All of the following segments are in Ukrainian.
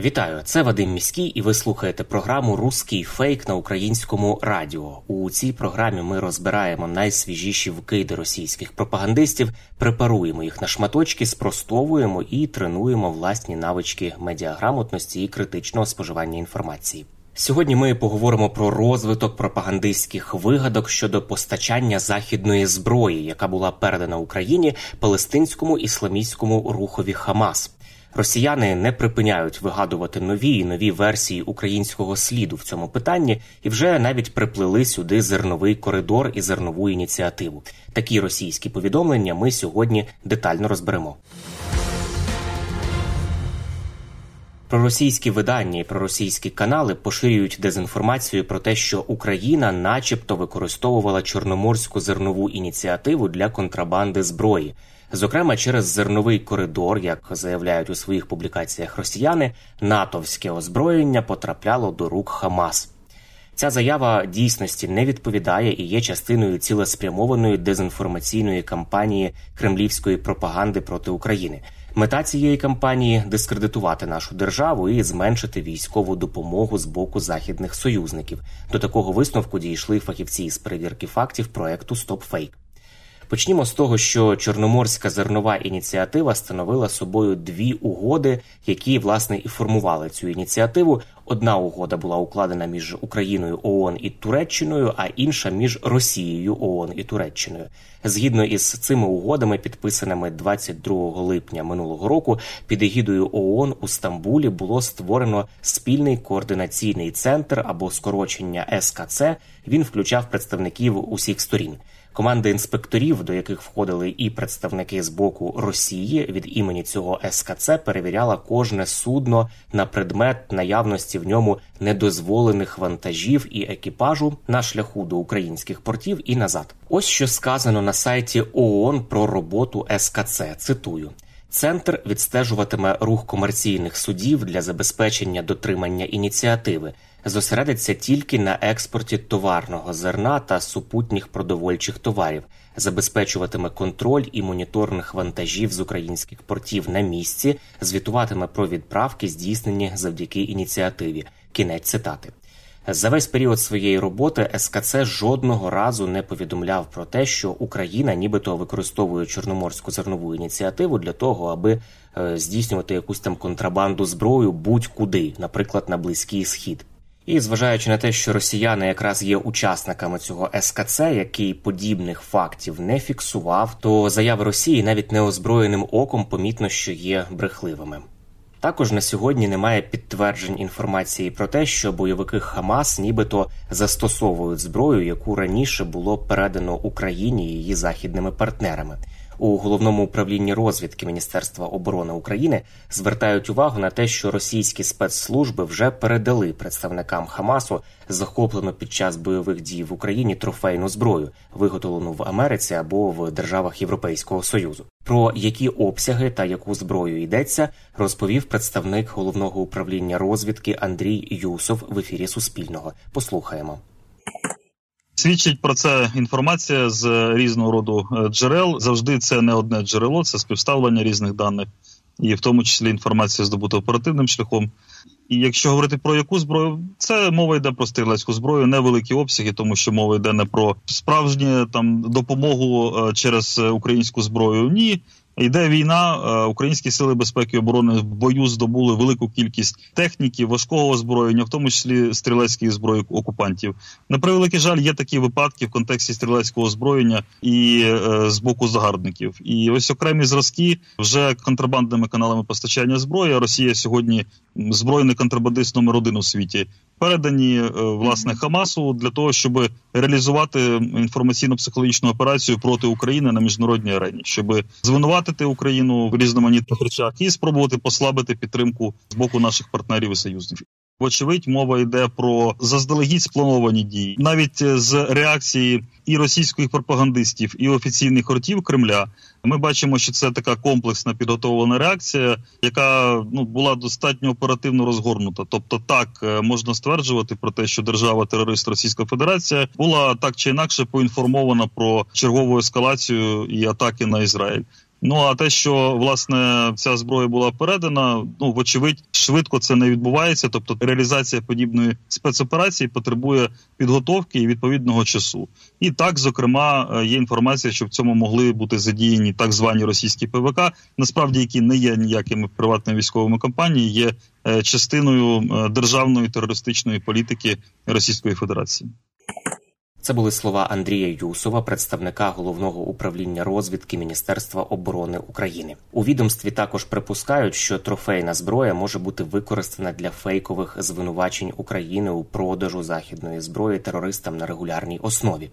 Вітаю, це Вадим Міський, і ви слухаєте програму Руський фейк на українському радіо. У цій програмі ми розбираємо найсвіжіші вкиди російських пропагандистів, препаруємо їх на шматочки, спростовуємо і тренуємо власні навички медіаграмотності і критичного споживання інформації. Сьогодні ми поговоримо про розвиток пропагандистських вигадок щодо постачання західної зброї, яка була передана Україні палестинському ісламістському рухові Хамас. Росіяни не припиняють вигадувати нові і нові версії українського сліду в цьому питанні і вже навіть приплили сюди зерновий коридор і зернову ініціативу. Такі російські повідомлення ми сьогодні детально розберемо. Проросійські видання і проросійські канали поширюють дезінформацію про те, що Україна, начебто, використовувала чорноморську зернову ініціативу для контрабанди зброї. Зокрема, через зерновий коридор, як заявляють у своїх публікаціях росіяни, натовське озброєння потрапляло до рук Хамас. Ця заява дійсності не відповідає і є частиною цілеспрямованої дезінформаційної кампанії кремлівської пропаганди проти України. Мета цієї кампанії дискредитувати нашу державу і зменшити військову допомогу з боку західних союзників. До такого висновку дійшли фахівці з перевірки фактів проекту «Стопфейк». Почнімо з того, що Чорноморська зернова ініціатива становила собою дві угоди, які власне і формували цю ініціативу. Одна угода була укладена між Україною ООН і Туреччиною, а інша між Росією ООН і Туреччиною. Згідно із цими угодами, підписаними 22 липня минулого року, під егідою ООН у Стамбулі було створено спільний координаційний центр або скорочення СКЦ. Він включав представників усіх сторін. Команди інспекторів, до яких входили і представники з боку Росії від імені цього СКЦ, перевіряла кожне судно на предмет наявності в ньому недозволених вантажів і екіпажу на шляху до українських портів і назад. Ось що сказано на сайті ООН про роботу СКЦ. Цитую. Центр відстежуватиме рух комерційних судів для забезпечення дотримання ініціативи, зосередиться тільки на експорті товарного зерна та супутніх продовольчих товарів, забезпечуватиме контроль і моніторинг вантажів з українських портів на місці, звітуватиме про відправки, здійснені завдяки ініціативі. Кінець цитати. За весь період своєї роботи СКЦ жодного разу не повідомляв про те, що Україна нібито використовує чорноморську зернову ініціативу для того, аби е, здійснювати якусь там контрабанду зброю будь-куди, наприклад, на близький схід. І зважаючи на те, що росіяни якраз є учасниками цього СКЦ, який подібних фактів не фіксував, то заяви Росії навіть неозброєним оком помітно, що є брехливими. Також на сьогодні немає підтверджень інформації про те, що бойовики Хамас нібито застосовують зброю, яку раніше було передано Україні і її західними партнерами. У головному управлінні розвідки Міністерства оборони України звертають увагу на те, що російські спецслужби вже передали представникам Хамасу захоплену під час бойових дій в Україні трофейну зброю, виготовлену в Америці або в державах Європейського союзу. Про які обсяги та яку зброю йдеться, розповів представник головного управління розвідки Андрій Юсов в ефірі Суспільного. Послухаємо. Свідчить про це інформація з різного роду е, джерел. Завжди це не одне джерело, це співставлення різних даних, і в тому числі інформація здобута оперативним шляхом. І якщо говорити про яку зброю, це мова йде про стрілецьку зброю, невеликі обсяги, тому що мова йде не про справжню там допомогу е, через українську зброю. Ні, Йде війна, е, українські сили безпеки і оборони в бою здобули велику кількість техніки, важкого озброєння, в тому числі стрілецької зброї окупантів. На превеликий жаль, є такі випадки в контексті стрілецького озброєння і е, з боку загарбників. І ось окремі зразки вже контрабандними каналами постачання зброї. Росія сьогодні збройний контрабандист номер один у світі. Передані е, власне Хамасу для того, щоб реалізувати інформаційно-психологічну операцію проти України на міжнародній арені, щоб звинуватити Україну в різноманітних речах і спробувати послабити підтримку з боку наших партнерів і союзників. Вочевидь, мова йде про заздалегідь сплановані дії, навіть е, з реакції і російських пропагандистів, і офіційних ротів Кремля. Ми бачимо, що це така комплексна підготовлена реакція, яка ну була достатньо оперативно розгорнута. Тобто, так е, можна стверджувати про те, що держава-терорист Російська Федерація була так чи інакше поінформована про чергову ескалацію і атаки на Ізраїль. Ну а те, що власне ця зброя була передана, ну вочевидь, швидко це не відбувається. Тобто реалізація подібної спецоперації потребує підготовки і відповідного часу. І так, зокрема, е, є інформація, що в цьому могли бути задіяні так звані російські ПВК, насправді які не є ніякими приватними військовими компаніями, є е, частиною е, державної терористичної політики Російської Федерації. Це були слова Андрія Юсова, представника головного управління розвідки Міністерства оборони України. У відомстві також припускають, що трофейна зброя може бути використана для фейкових звинувачень України у продажу західної зброї терористам на регулярній основі.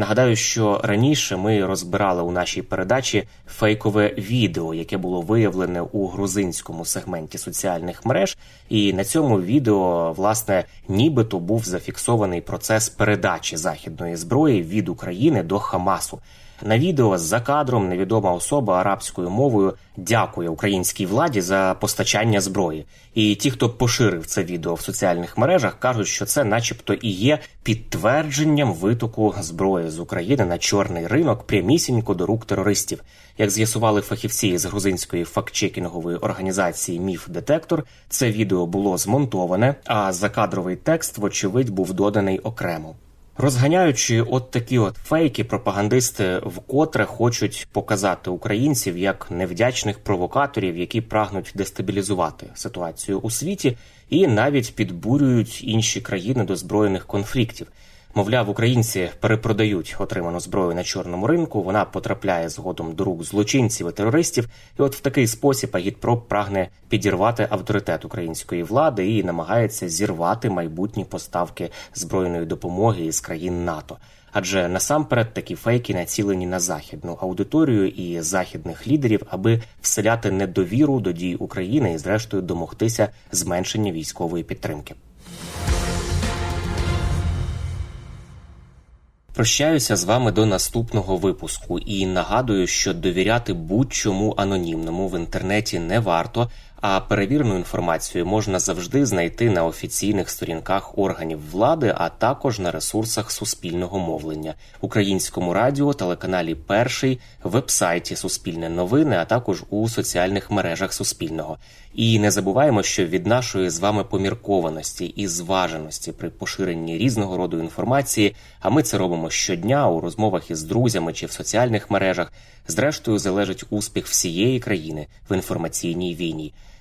Нагадаю, що раніше ми розбирали у нашій передачі фейкове відео, яке було виявлене у грузинському сегменті соціальних мереж, і на цьому відео власне нібито був зафіксований процес передачі західної зброї від України до Хамасу. На відео за кадром невідома особа арабською мовою дякує українській владі за постачання зброї. І ті, хто поширив це відео в соціальних мережах, кажуть, що це, начебто, і є підтвердженням витоку зброї з України на чорний ринок прямісінько до рук терористів. Як з'ясували фахівці з грузинської фактчекінгової організації Міф Детектор, це відео було змонтоване, а закадровий текст, вочевидь, був доданий окремо. Розганяючи от такі от фейки, пропагандисти вкотре хочуть показати українців як невдячних провокаторів, які прагнуть дестабілізувати ситуацію у світі, і навіть підбурюють інші країни до збройних конфліктів. Мовляв, українці перепродають отриману зброю на чорному ринку. Вона потрапляє згодом до рук злочинців і терористів. І от в такий спосіб Агітпроп прагне підірвати авторитет української влади і намагається зірвати майбутні поставки збройної допомоги із країн НАТО. Адже насамперед такі фейки націлені на західну аудиторію і західних лідерів, аби вселяти недовіру до дій України і, зрештою, домогтися зменшення військової підтримки. Прощаюся з вами до наступного випуску. І нагадую, що довіряти будь-чому анонімному в інтернеті не варто, а перевірену інформацію можна завжди знайти на офіційних сторінках органів влади, а також на ресурсах суспільного мовлення, українському радіо, телеканалі Перший, вебсайті Суспільне новини, а також у соціальних мережах Суспільного. І не забуваємо, що від нашої з вами поміркованості і зваженості при поширенні різного роду інформації, а ми це робимо щодня у розмовах із друзями чи в соціальних мережах. Зрештою залежить успіх всієї країни в інформаційній війні.